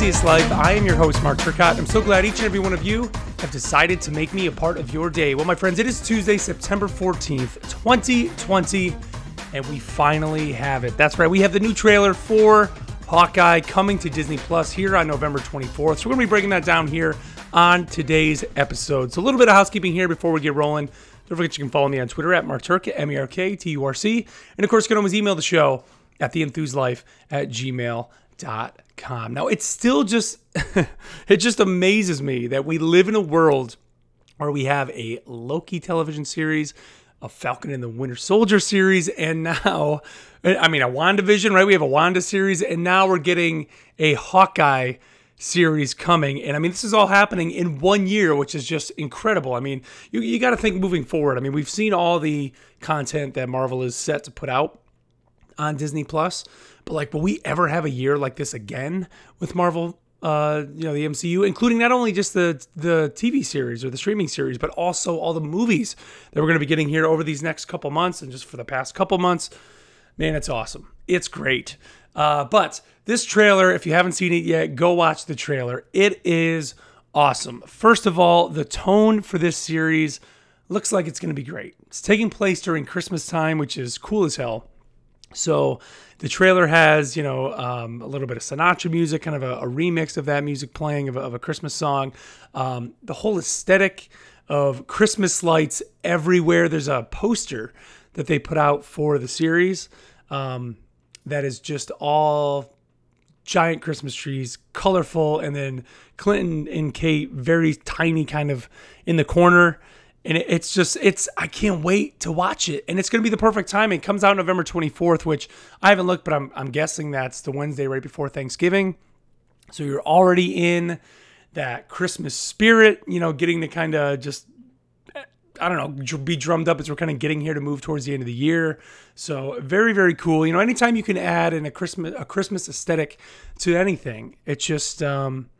Enthusiast Life. I am your host, Mark Turcott. I'm so glad each and every one of you have decided to make me a part of your day. Well, my friends, it is Tuesday, September 14th, 2020, and we finally have it. That's right, we have the new trailer for Hawkeye coming to Disney Plus here on November 24th. So we're going to be breaking that down here on today's episode. So a little bit of housekeeping here before we get rolling. Don't forget you can follow me on Twitter at Mark Turk, M E R K T U R C. And of course, you can always email the show at theenthuslife at gmail.com. Now, it's still just, it just amazes me that we live in a world where we have a Loki television series, a Falcon and the Winter Soldier series, and now, I mean, a WandaVision, right? We have a Wanda series, and now we're getting a Hawkeye series coming. And I mean, this is all happening in one year, which is just incredible. I mean, you, you got to think moving forward. I mean, we've seen all the content that Marvel is set to put out on Disney Plus, but like, will we ever have a year like this again with Marvel? Uh, you know, the MCU, including not only just the the TV series or the streaming series, but also all the movies that we're going to be getting here over these next couple months and just for the past couple months. Man, it's awesome. It's great. Uh, but this trailer, if you haven't seen it yet, go watch the trailer. It is awesome. First of all, the tone for this series looks like it's going to be great. It's taking place during Christmas time, which is cool as hell. So the trailer has, you know, um, a little bit of Sinatra music, kind of a, a remix of that music playing of a, of a Christmas song. Um, the whole aesthetic of Christmas lights everywhere. There's a poster that they put out for the series um, that is just all giant Christmas trees, colorful, and then Clinton and Kate very tiny, kind of in the corner and it's just it's i can't wait to watch it. And it's going to be the perfect time it comes out november 24th which i haven't looked but i'm, I'm guessing that's the wednesday right before thanksgiving. So you're already in that christmas spirit you know getting to kind of just i don't know be drummed up as we're kind of getting here to move towards the end of the year. So very very cool. You know anytime you can add in a christmas a christmas aesthetic to anything it just um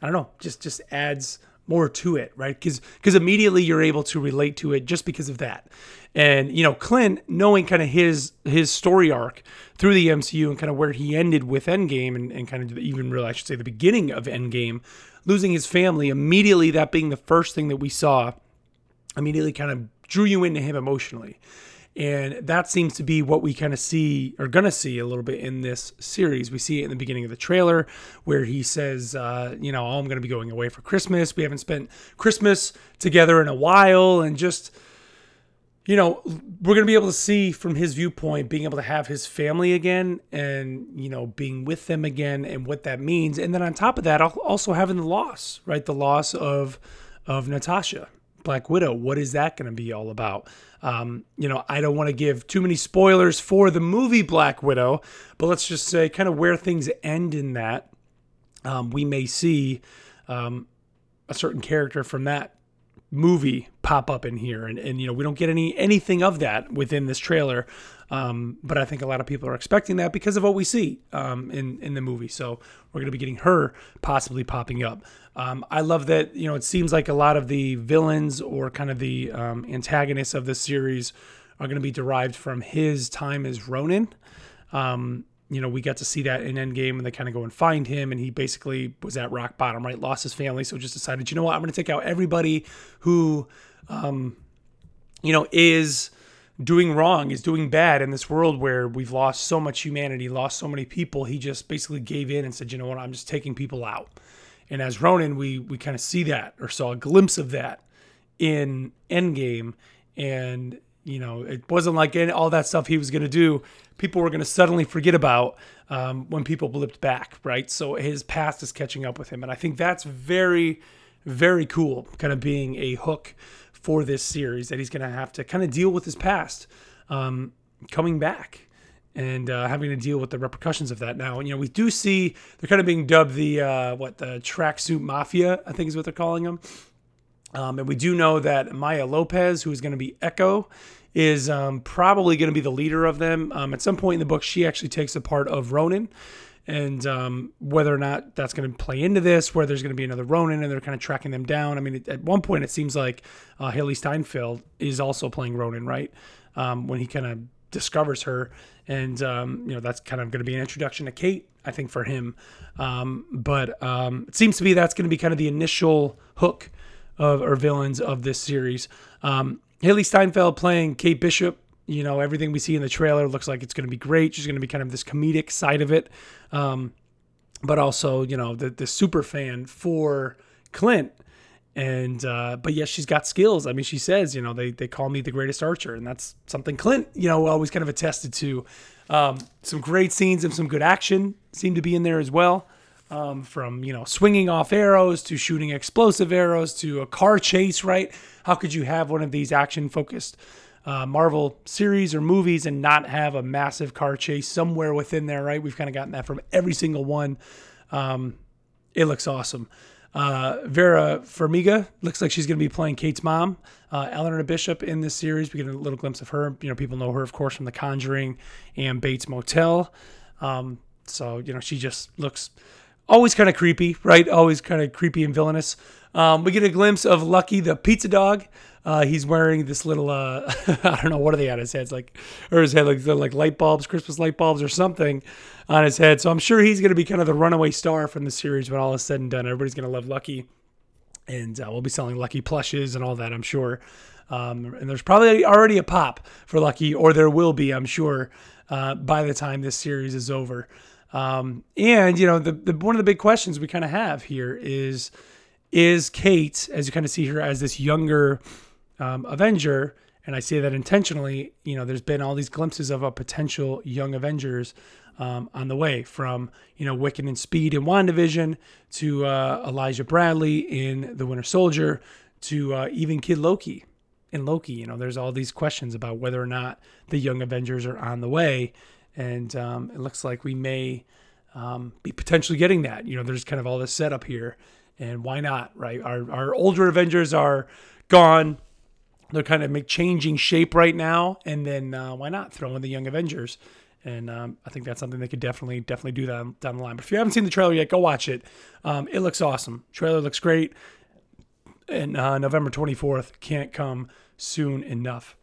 i don't know just just adds more to it, right? Because because immediately you're able to relate to it just because of that. And you know, Clint, knowing kind of his his story arc through the MCU and kind of where he ended with Endgame and, and kind of even really I should say the beginning of Endgame, losing his family, immediately that being the first thing that we saw, immediately kind of drew you into him emotionally. And that seems to be what we kind of see, or gonna see a little bit in this series. We see it in the beginning of the trailer where he says, uh, you know, I'm gonna be going away for Christmas. We haven't spent Christmas together in a while. And just, you know, we're gonna be able to see from his viewpoint, being able to have his family again and, you know, being with them again and what that means. And then on top of that, also having the loss, right? The loss of of Natasha Black Widow. What is that going to be all about? Um, you know, I don't want to give too many spoilers for the movie Black Widow, but let's just say kind of where things end in that. Um, we may see um, a certain character from that movie pop up in here, and, and you know we don't get any anything of that within this trailer. Um, but I think a lot of people are expecting that because of what we see um, in in the movie. So we're going to be getting her possibly popping up. Um, I love that you know it seems like a lot of the villains or kind of the um, antagonists of this series are going to be derived from his time as Ronin. Um, you know, we got to see that in Endgame when they kind of go and find him, and he basically was at rock bottom, right? Lost his family, so just decided, you know what, I'm going to take out everybody who, um, you know, is doing wrong, is doing bad in this world where we've lost so much humanity, lost so many people. He just basically gave in and said, you know what, I'm just taking people out. And as Ronin, we we kind of see that or saw a glimpse of that in Endgame, and you know it wasn't like any, all that stuff he was going to do. People were going to suddenly forget about um, when people blipped back, right? So his past is catching up with him, and I think that's very, very cool. Kind of being a hook for this series that he's going to have to kind of deal with his past um, coming back and uh, having to deal with the repercussions of that. Now, And you know, we do see they're kind of being dubbed the uh, what the tracksuit mafia, I think is what they're calling them. Um, and we do know that Maya Lopez, who is going to be Echo, is um, probably going to be the leader of them. Um, at some point in the book, she actually takes the part of Ronin. And um, whether or not that's going to play into this, where there's going to be another Ronin and they're kind of tracking them down. I mean, at one point, it seems like uh, Hailee Steinfeld is also playing Ronin, right? Um, when he kind of discovers her, and um, you know that's kind of going to be an introduction to Kate, I think, for him. Um, but um, it seems to be that's going to be kind of the initial hook of or villains of this series. Um, Hailee Steinfeld playing Kate Bishop. You know, everything we see in the trailer looks like it's going to be great. She's going to be kind of this comedic side of it, um, but also you know the the super fan for Clint and uh, but yes, she's got skills. I mean, she says, you know, they they call me the greatest archer, and that's something Clint, you know, always kind of attested to. Um, some great scenes and some good action seem to be in there as well. Um, from you know swinging off arrows to shooting explosive arrows to a car chase. Right? How could you have one of these action focused uh, Marvel series or movies and not have a massive car chase somewhere within there? Right? We've kind of gotten that from every single one. Um, it looks awesome. Uh, Vera Farmiga looks like she's going to be playing Kate's mom, uh, Eleanor Bishop, in this series. We get a little glimpse of her. You know, people know her, of course, from The Conjuring and Bates Motel. Um, so, you know, she just looks always kind of creepy, right? Always kind of creepy and villainous. Um, we get a glimpse of Lucky the pizza dog. Uh, he's wearing this little, uh, I don't know, what are they on his head? It's like, or his head, like, like light bulbs, Christmas light bulbs or something on his head. So I'm sure he's going to be kind of the runaway star from the series when all is said and done. Everybody's going to love Lucky. And uh, we'll be selling Lucky plushes and all that, I'm sure. Um, and there's probably already a pop for Lucky, or there will be, I'm sure, uh, by the time this series is over. Um, and, you know, the, the, one of the big questions we kind of have here is, is Kate, as you kind of see her as this younger um, Avenger, and I say that intentionally, you know, there's been all these glimpses of a potential young Avengers um, on the way from, you know, Wiccan and Speed in WandaVision to uh, Elijah Bradley in The Winter Soldier to uh, even Kid Loki in Loki. You know, there's all these questions about whether or not the young Avengers are on the way. And um, it looks like we may um, be potentially getting that. You know, there's kind of all this setup here. And why not, right? Our, our older Avengers are gone they're kind of changing shape right now, and then uh, why not throw in the Young Avengers? And um, I think that's something they could definitely definitely do that down the line. But if you haven't seen the trailer yet, go watch it. Um, it looks awesome. Trailer looks great, and uh, November 24th can't come soon enough.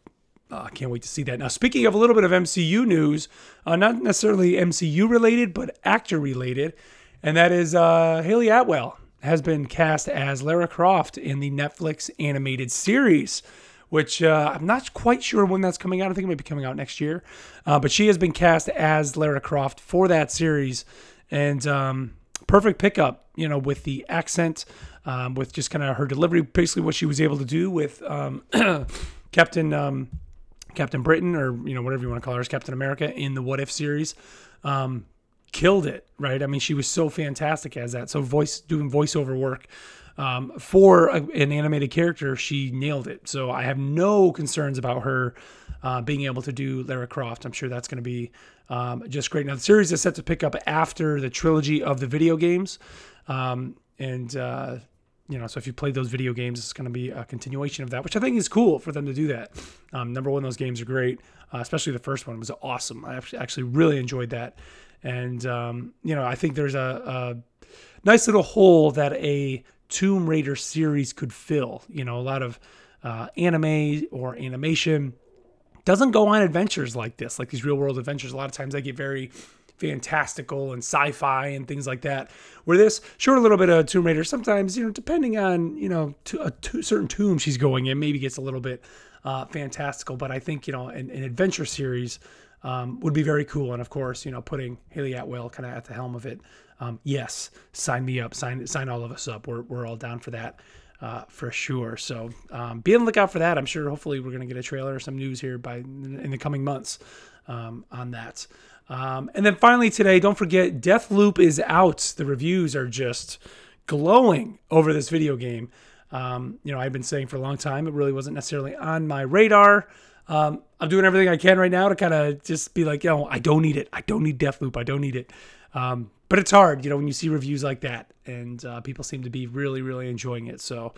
I uh, can't wait to see that. Now, speaking of a little bit of MCU news, uh, not necessarily MCU related, but actor related, and that is uh, Hayley Atwell has been cast as Lara Croft in the Netflix animated series which uh, I'm not quite sure when that's coming out. I think it might be coming out next year. Uh, but she has been cast as Lara Croft for that series, and um, perfect pickup, you know, with the accent, um, with just kind of her delivery, basically what she was able to do with um, Captain um, Captain Britain, or you know whatever you want to call her, as Captain America in the What If series. Um, killed it, right? I mean, she was so fantastic as that. So voice doing voiceover work um, for a, an animated character, she nailed it. So I have no concerns about her uh, being able to do Lara Croft. I'm sure that's going to be um, just great. Now the series is set to pick up after the trilogy of the video games, um, and uh, you know, so if you played those video games, it's going to be a continuation of that, which I think is cool for them to do that. Um, number one, those games are great, uh, especially the first one was awesome. I actually really enjoyed that, and um, you know, I think there's a, a nice little hole that a Tomb Raider series could fill. You know, a lot of uh, anime or animation doesn't go on adventures like this, like these real world adventures. A lot of times they get very fantastical and sci-fi and things like that. Where this, sure, a little bit of Tomb Raider. Sometimes, you know, depending on you know to a to certain tomb she's going in, maybe gets a little bit uh, fantastical. But I think you know an, an adventure series um, would be very cool. And of course, you know, putting Hayley Atwell kind of at the helm of it um, yes, sign me up, sign sign all of us up. We're we're all down for that. Uh, for sure. So um, be on the lookout for that. I'm sure. Hopefully, we're going to get a trailer or some news here by in the coming months um, on that. Um, and then finally today, don't forget, Deathloop is out. The reviews are just glowing over this video game. Um, you know, I've been saying for a long time it really wasn't necessarily on my radar. Um, I'm doing everything I can right now to kind of just be like, know, I don't need it. I don't need Deathloop. I don't need it. Um, but it's hard, you know, when you see reviews like that, and uh, people seem to be really, really enjoying it. So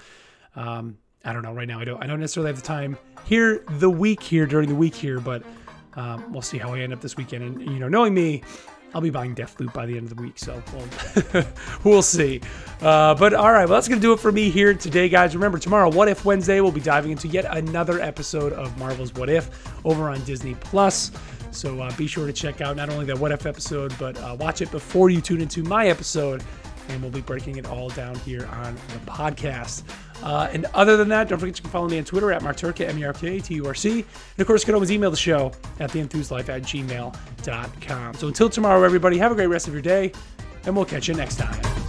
um, I don't know. Right now, I don't. I don't necessarily have the time here the week here during the week here, but um, we'll see how I end up this weekend. And you know, knowing me, I'll be buying Deathloop by the end of the week, so we'll, we'll see. Uh, but all right, well, that's going to do it for me here today, guys. Remember, tomorrow, What If Wednesday, we'll be diving into yet another episode of Marvel's What If over on Disney Plus. So uh, be sure to check out not only that What If episode, but uh, watch it before you tune into my episode, and we'll be breaking it all down here on the podcast. Uh, and other than that, don't forget you can follow me on Twitter at Marturka, M E R K A T U R C. And of course, you can always email the show at theenthuslife at gmail.com. So until tomorrow, everybody, have a great rest of your day, and we'll catch you next time.